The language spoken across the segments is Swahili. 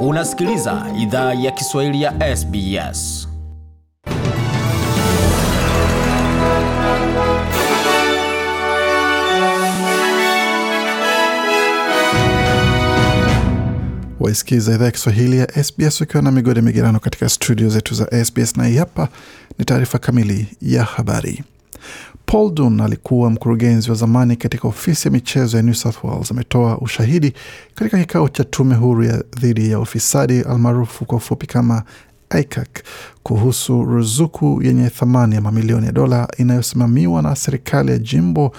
Unasikiliza idhaa ya Kiswahili ya SBS. Waisikiza idhaa ya Kiswahili ya SBS ukiwa na migode migerano katika studio zetu za SBS na hii hapa ni taarifa kamili ya habari. Paul Dunn alikuwa mkurugenzi wa zamani katika ofisi ya michezo ya New South Wales. Ametoa ushahidi katika kikao cha tume huru ya dhidi ya ufisadi almaarufu kwa ufupi kama ICAC kuhusu ruzuku yenye thamani ya mamilioni ya dola inayosimamiwa na serikali ya jimbo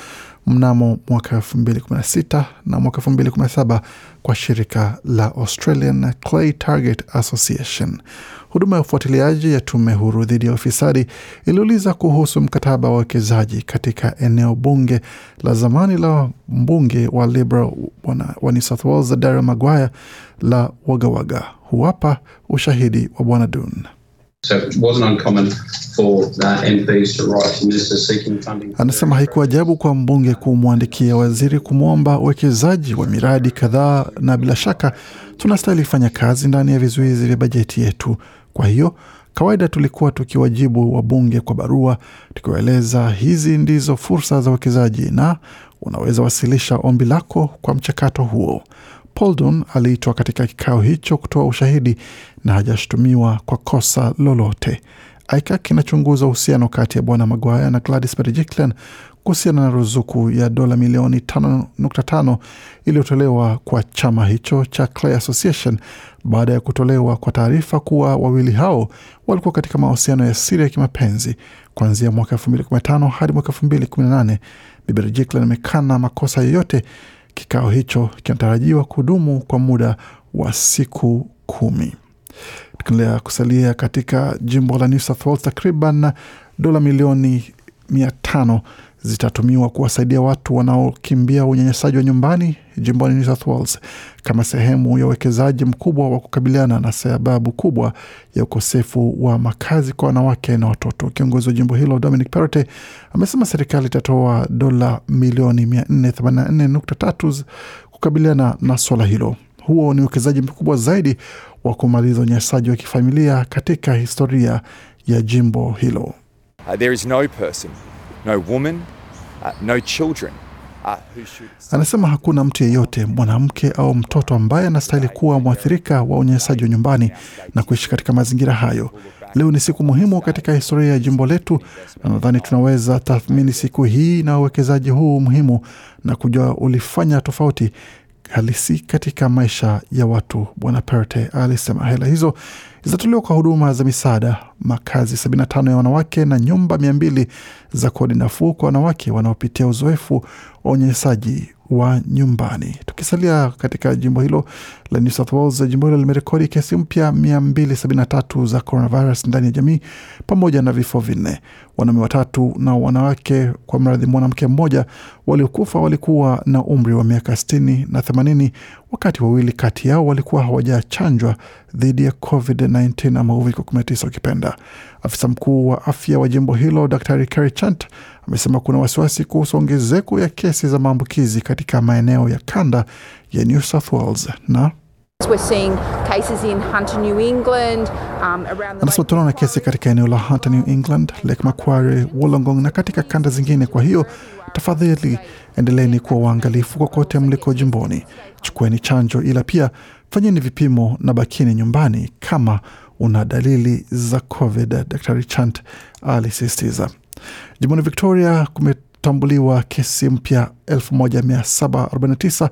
mnamo mwaka 2016 na mwaka 2017 kwa shirika la Australian Clay Target Association. Huduma ya ufuatiliaji ya tume huru dhidi ya ufisadi iliuliza kuhusu mkataba wa wekezaji katika eneo bunge la zamani la mbunge wa Liberal wa New South Wales Daryl Maguire la Wagawaga. Huwapa ushahidi wa bwana Dunn. Uh. Anasema haikuwa ajabu kwa mbunge kumwandikia waziri kumwomba uwekezaji wa miradi kadhaa, na bila shaka tunastahili fanya kazi ndani ya vizuizi vya bajeti yetu. Kwa hiyo kawaida tulikuwa tukiwajibu wabunge kwa barua tukiwaeleza hizi ndizo fursa za uwekezaji na unaweza wasilisha ombi lako kwa mchakato huo. Poldon aliitwa katika kikao hicho kutoa ushahidi na hajashutumiwa kwa kosa lolote. ICAC inachunguza uhusiano kati ya bwana Maguire na Gladys Berejiklian kuhusiana na ruzuku ya dola milioni 5.5 iliyotolewa kwa chama hicho cha Clay Association baada ya kutolewa kwa taarifa kuwa wawili hao walikuwa katika mahusiano ya siri ya kimapenzi kuanzia mwaka 2015 hadi mwaka 2018. Bibi Berejiklian amekana makosa yoyote. Kikao hicho kinatarajiwa kudumu kwa muda wa siku kumi. Tukiendelea kusalia katika jimbo la New South Wales, takriban dola milioni mia tano zitatumiwa kuwasaidia watu wanaokimbia unyanyasaji wa nyumbani jimboni New South Wales kama sehemu ya uwekezaji mkubwa wa kukabiliana na sababu kubwa ya ukosefu wa makazi kwa wanawake na watoto. Kiongozi wa jimbo hilo Dominic Perrottet amesema serikali itatoa dola milioni 484.3 kukabiliana na swala hilo. Huo ni uwekezaji mkubwa zaidi wa kumaliza unyanyasaji wa kifamilia katika historia ya jimbo hilo. Uh, there is no person, no woman, uh, no children uh. Anasema hakuna mtu yeyote, mwanamke au mtoto ambaye anastahili kuwa mwathirika wa unyanyasaji wa nyumbani na kuishi katika mazingira hayo. Leo ni siku muhimu katika historia ya jimbo letu, na nadhani tunaweza tathmini siku hii na uwekezaji huu muhimu na kujua ulifanya tofauti halisi katika maisha ya watu, Bwana Perte alisema. Hela hizo zitatolewa kwa huduma za misaada, makazi 75 ya wanawake na nyumba 200 za kodi nafuu kwa wanawake wanaopitia uzoefu wa unyanyasaji wa nyumbani. Tukisalia katika jimbo hilo la New South Wales, jimbo hilo limerekodi kesi mpya 273 za coronavirus ndani ya jamii pamoja na vifo vinne. Wanaume watatu na wanawake kwa mradhi, mwanamke mmoja waliokufa walikuwa na umri wa miaka 60 na 80, wakati wawili kati yao walikuwa hawajachanjwa dhidi ya COVID-19 ama uviko 19 ukipenda. Afisa mkuu wa afya wa jimbo hilo Dr Kerry Chant amesema kuna wasiwasi kuhusu ongezeko ya kesi za maambukizi katika maeneo ya kanda ya New South Wales na anasema tunaona kesi katika eneo la Hunter, New England, Lake Macquarie, Wollongong na katika kanda zingine. Kwa hiyo tafadhali endeleeni kuwa waangalifu kokote mliko jimboni. Chukueni chanjo, ila pia fanyeni vipimo na bakini nyumbani kama una dalili za COVID, Dr Chant alisisitiza. Jimboni Victoria kumetambuliwa kesi mpya 1749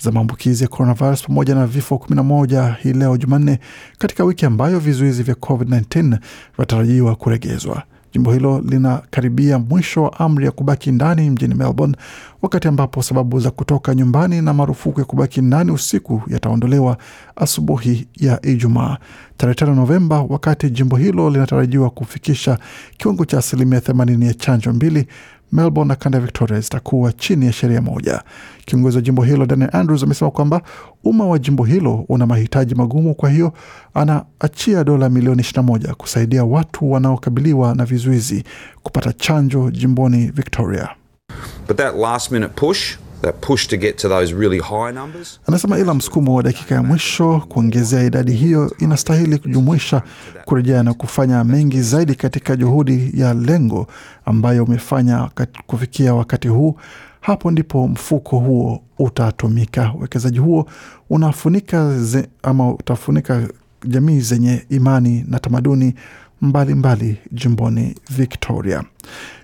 za maambukizi ya coronavirus pamoja na vifo 11 hii leo Jumanne, katika wiki ambayo vizuizi vya COVID-19 vinatarajiwa kuregezwa. Jimbo hilo linakaribia mwisho wa amri ya kubaki ndani mjini Melbourne, wakati ambapo sababu za kutoka nyumbani na marufuku ya kubaki ndani usiku yataondolewa asubuhi ya Ijumaa tarehe tano Novemba, wakati jimbo hilo linatarajiwa kufikisha kiwango cha asilimia 80 ya chanjo mbili. Melbourne na kanda ya Victoria zitakuwa chini ya sheria moja. Kiongozi wa jimbo hilo Daniel Andrews amesema kwamba umma wa jimbo hilo una mahitaji magumu, kwa hiyo anaachia dola milioni 21 kusaidia watu wanaokabiliwa na vizuizi kupata chanjo jimboni Victoria. But that last minute push that push to get to those really high numbers. Anasema ila msukumo wa dakika ya mwisho kuongezea idadi hiyo inastahili kujumuisha kurejea na kufanya mengi zaidi katika juhudi ya lengo ambayo umefanya kufikia wakati huu. Hapo ndipo mfuko huo utatumika. Uwekezaji huo unafunika ze, ama utafunika jamii zenye imani na tamaduni mbalimbali mbali jimboni Victoria.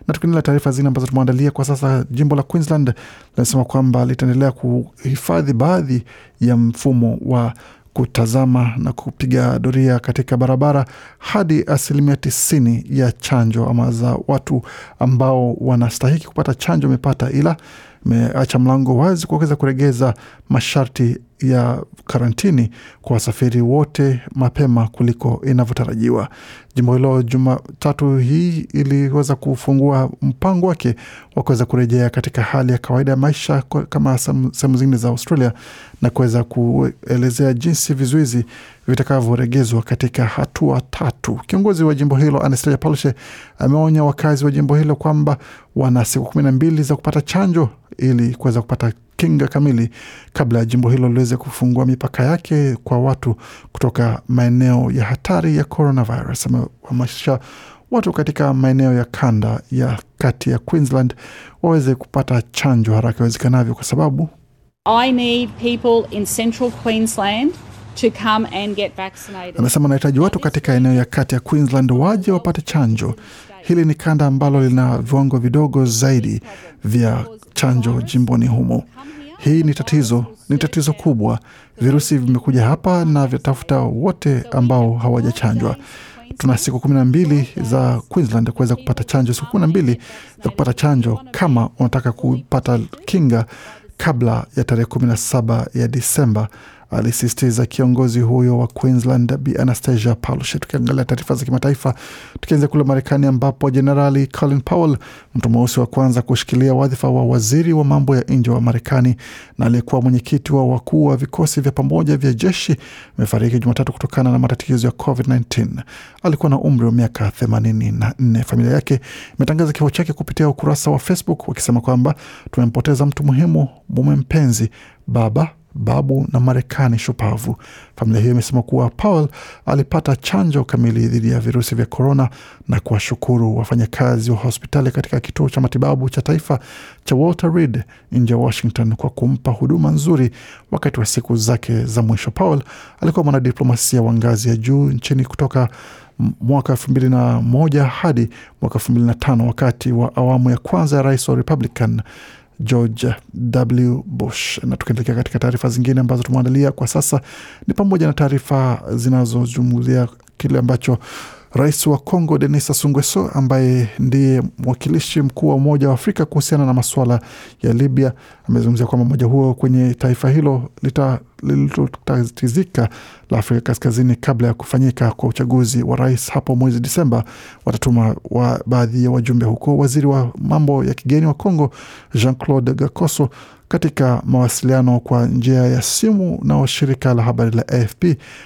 Na tukiendelea taarifa zingine ambazo tumeandalia kwa sasa, jimbo la Queensland linasema kwamba litaendelea kuhifadhi baadhi ya mfumo wa kutazama na kupiga doria katika barabara hadi asilimia tisini ya chanjo ama za watu ambao wanastahiki kupata chanjo wamepata, ila imeacha mlango wazi kuweza kuregeza masharti ya karantini kwa wasafiri wote mapema kuliko inavyotarajiwa. Jimbo hilo Jumatatu hii iliweza kufungua mpango wake wa kuweza kurejea katika hali ya kawaida ya maisha kama sehemu zingine za Australia na kuweza kuelezea jinsi vizuizi vitakavyoregezwa katika hatua tatu. Kiongozi wa jimbo hilo Anastasia Palaszczuk ameonya wakazi wa jimbo hilo kwamba wana siku kumi na mbili za kupata chanjo ili kuweza kupata kinga kamili kabla ya jimbo hilo liweze kufungua mipaka yake kwa watu kutoka maeneo ya hatari ya coronavirus. Amehamasisha watu katika maeneo ya kanda ya kati ya Queensland waweze kupata chanjo haraka iwezekanavyo kwa sababu I need people in central Queensland to come and get vaccinated. Anasema anahitaji watu katika eneo ya kati ya Queensland waje wapate chanjo. Hili ni kanda ambalo lina viwango vidogo zaidi vya chanjo jimboni humo. Hii ni tatizo, ni tatizo kubwa. Virusi vimekuja hapa na vyatafuta wote ambao hawajachanjwa. Tuna siku kumi na mbili za Queensland kuweza kupata chanjo, siku kumi na mbili za kupata chanjo kama unataka kupata kinga kabla ya tarehe kumi na saba ya Disemba, alisisitiza kiongozi huyo wa Queensland Bi Anastasia Palaszczuk. Tukiangalia taarifa za kimataifa, tukianzia kule Marekani ambapo Jenerali Colin Powell, mtu mweusi wa kwanza kushikilia wadhifa wa waziri wa mambo ya nje wa Marekani na aliyekuwa mwenyekiti wa wakuu wa vikosi vya pamoja vya jeshi, amefariki Jumatatu kutokana na matatizo ya COVID-19. Alikuwa na umri wa miaka 84. Familia yake imetangaza kifo chake kupitia ukurasa wa Facebook wakisema kwamba tumempoteza mtu muhimu, mume mpenzi, baba babu na Marekani shupavu. Familia hiyo imesema kuwa Powell alipata chanjo kamili dhidi ya virusi vya korona na kuwashukuru wafanyakazi wa hospitali katika kituo cha matibabu cha taifa cha Walter Reed nje ya Washington kwa kumpa huduma nzuri wakati wa siku zake za mwisho. Powell alikuwa mwanadiplomasia wa ngazi ya juu nchini kutoka mwaka elfu mbili na moja hadi mwaka elfu mbili na tano wakati wa awamu ya kwanza ya rais wa Republican George W. Bush. Na tukiendelea katika taarifa zingine ambazo tumeandalia kwa sasa ni pamoja na taarifa zinazozungumzia kile ambacho rais wa Congo Denis Sassou Nguesso ambaye ndiye mwakilishi mkuu wa Umoja wa Afrika kuhusiana na masuala ya Libya amezungumzia kwamba umoja huo kwenye taifa hilo lililotatizika la Afrika Kaskazini kabla ya kufanyika kwa uchaguzi wa rais hapo mwezi Disemba watatuma wa baadhi ya wajumbe huko. Waziri wa mambo ya kigeni wa Congo Jean Claude Gakoso katika mawasiliano kwa njia ya simu na shirika la habari la AFP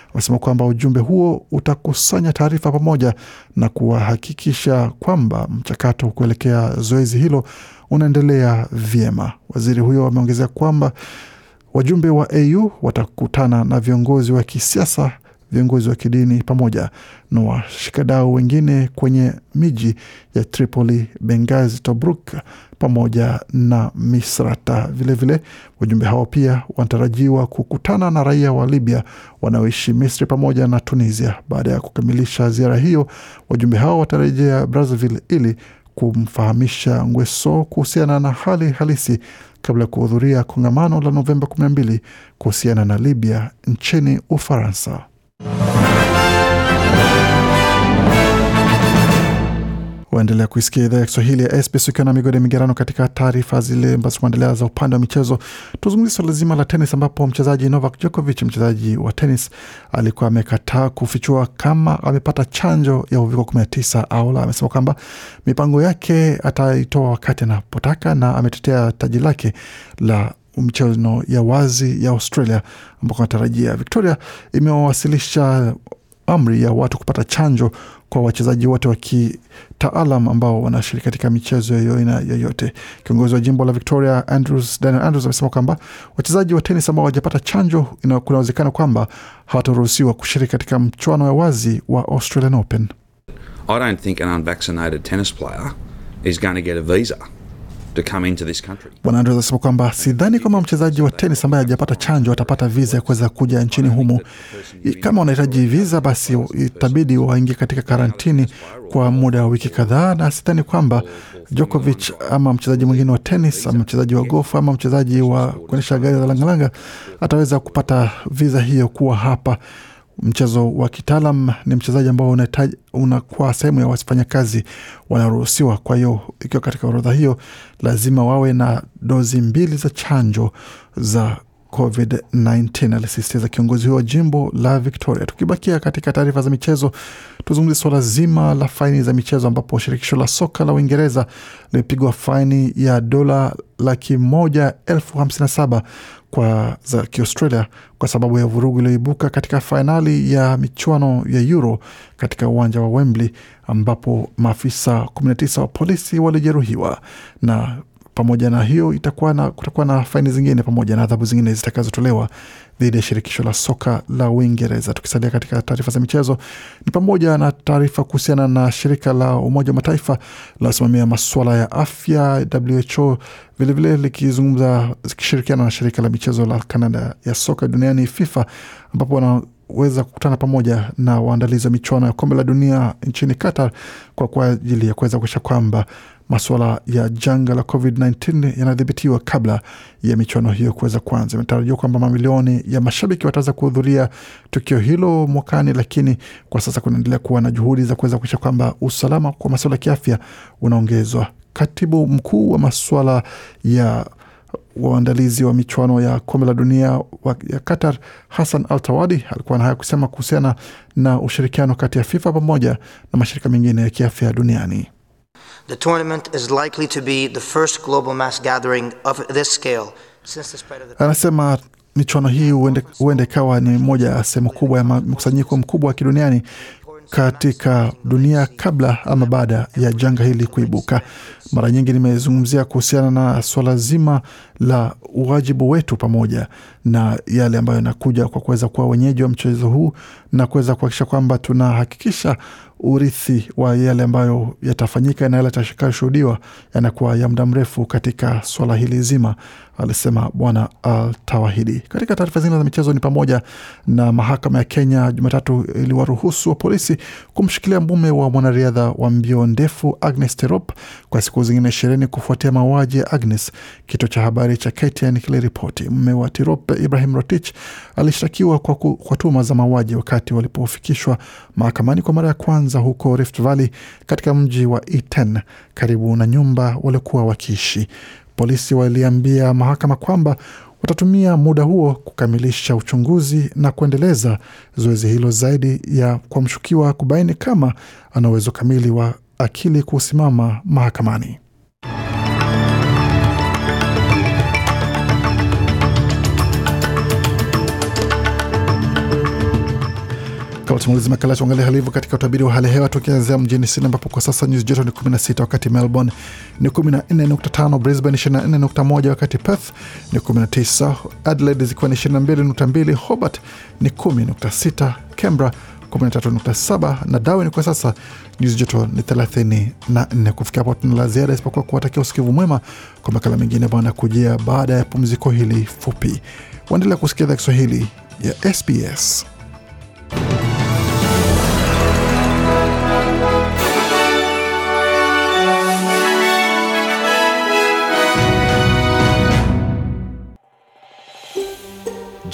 wamesema kwamba ujumbe huo utakusanya taarifa pamoja na kuwahakikisha kwamba mchakato kuelekea zoezi hilo unaendelea vyema. Waziri huyo ameongezea kwamba wajumbe wa AU watakutana na viongozi wa kisiasa, viongozi wa kidini pamoja na washikadau wengine kwenye miji ya Tripoli, Benghazi, Tobruk pamoja na Misrata. Vilevile wajumbe hao pia wanatarajiwa kukutana na raia wa Libya wanaoishi Misri pamoja na Tunisia. Baada ya kukamilisha ziara hiyo, wajumbe hao watarejea Brazzaville ili kumfahamisha Ngweso kuhusiana na hali halisi kabla ya kuhudhuria kongamano la Novemba 12 kuhusiana na Libya nchini Ufaransa. Waendelea kuisikia idhaa ya Kiswahili ya SBS ukiwa na migode migerano katika taarifa zile ambazo kuendelea za upande wa michezo. Tuzungumzia swala zima la tenis, ambapo mchezaji Novak Djokovic, mchezaji wa tenis, alikuwa amekataa kufichua kama amepata chanjo ya uviko 19 au la. Amesema kwamba mipango yake ataitoa wakati anapotaka na ametetea taji lake la mchezo ya wazi ya Australia ambako anatarajia. Victoria imewasilisha amri ya watu kupata chanjo kwa wachezaji wote wa kitaalam ambao wanashiriki katika michezo ya aina yoyote. Kiongozi wa jimbo la Victoria Andrews, Daniel Andrews amesema kwamba wachezaji wa tenis ambao hawajapata chanjo, kuna uwezekano kwamba hawataruhusiwa kushiriki katika mchuano ya wazi wa Australian Open. I don't think an unvaccinated tennis player is going to get a visa to come into this country. Bwana Andrews anasema kwamba sidhani kwamba mchezaji wa tenis ambaye hajapata chanjo atapata viza ya kuweza kuja nchini humo. Kama wanahitaji viza, basi itabidi waingie katika karantini kwa muda wa wiki kadhaa, na sidhani kwamba Djokovic ama mchezaji mwingine wa tenis ama mchezaji wa gofu ama mchezaji wa kuendesha gari za langalanga ataweza kupata viza hiyo kuwa hapa. Mchezo wa kitaalam ni mchezaji ambao unakuwa sehemu ya wafanyakazi wanaruhusiwa. Kwa hiyo ikiwa katika orodha hiyo, lazima wawe na dozi mbili za chanjo za COVID-19, alisisitiza kiongozi huyo wa jimbo la Victoria. Tukibakia katika taarifa za michezo, tuzungumzie suala zima la faini za michezo, ambapo shirikisho la soka la Uingereza limepigwa faini ya dola laki moja elfu hamsini na saba kwa za Kiaustralia kwa sababu ya vurugu iliyoibuka katika fainali ya michuano ya Euro katika uwanja wa Wembley ambapo maafisa 19 wa polisi walijeruhiwa na pamoja na hiyo itakuwa na, kutakuwa na faini zingine pamoja na adhabu zingine zitakazotolewa dhidi ya shirikisho la soka la Uingereza. Tukisalia katika taarifa za michezo, ni pamoja na taarifa kuhusiana na shirika la Umoja wa Mataifa linasimamia masuala ya afya WHO, vilevile likizungumza zikishirikiana na shirika la michezo la Kanada ya soka duniani FIFA, ambapo wanaweza kukutana pamoja na waandalizi wa michuano ya kombe la dunia nchini Qatar kwa kwa ajili ya kuweza kuisha kwamba masuala ya janga la COVID-19 yanadhibitiwa kabla ya michuano hiyo kuweza kuanza. Imetarajiwa kwamba mamilioni ya mashabiki wataweza kuhudhuria tukio hilo mwakani, lakini kwa sasa kunaendelea kuwa na juhudi za kuweza kuisha kwamba usalama kwa masuala ya kiafya unaongezwa. Katibu mkuu wa masuala ya waandalizi wa michuano ya kombe la dunia wa, ya Qatar Hassan Al Tawadi alikuwa na haya kusema kuhusiana na ushirikiano kati ya FIFA pamoja na mashirika mengine ya kiafya duniani. The tournament is likely to be the first global mass gathering of this scale since the spread of the Anasema michuano hii huenda ikawa ni moja ya sehemu kubwa ya mkusanyiko mkubwa wa kiduniani katika dunia kabla ama baada ya janga hili kuibuka. Mara nyingi nimezungumzia kuhusiana na swala zima la uwajibu wetu pamoja na yale ambayo yanakuja kwa kuweza kuwa wenyeji wa mchezo huu na kuweza kuhakikisha kwamba tunahakikisha urithi wa yale ambayo yatafanyika na yale yatakayoshuhudiwa yanakuwa ya muda mrefu katika swala hili zima, alisema Bwana Al. Katika taarifa zingine za michezo ni pamoja na mahakama ya Kenya Jumatatu iliwaruhusu wa polisi kumshikilia mume wa mwanariadha wa mbio ndefu Agnes Tirop kwa siku zingine ishirini kufuatia mauaji ya Agnes. Kituo cha habari cha KTN kiliripoti mme wa Tirope Ibrahim Rotich alishtakiwa kwa, kwa tuhuma za mauaji wakati walipofikishwa mahakamani kwa mara ya kwanza huko Rift Valley katika mji wa Iten karibu na nyumba waliokuwa wakiishi. Polisi waliambia mahakama kwamba watatumia muda huo kukamilisha uchunguzi na kuendeleza zoezi hilo zaidi ya kwa mshukiwa kubaini kama ana uwezo kamili wa akili kusimama mahakamani. Kabla tumalizi makala, tuangalia hali katika utabiri wa hali ya hewa, tukianzia mjini Sydney ambapo kwa sasa nyuzi joto ni 16, wakati Melbourne ni 14.5, Brisbane 24.1, wakati Perth ni 19, Adelaide zikiwa ni 22.2, Hobart ni 10.6, Canberra 13.7 na Darwin kwa sasa nyuzi joto ni 34. Kufikia hapo tuna la ziada isipokuwa kuwatakia usikivu mwema kwa makala mengine bwana kujia baada ya pumziko hili fupi. Waendelea kusikia idhaa Kiswahili ya SBS.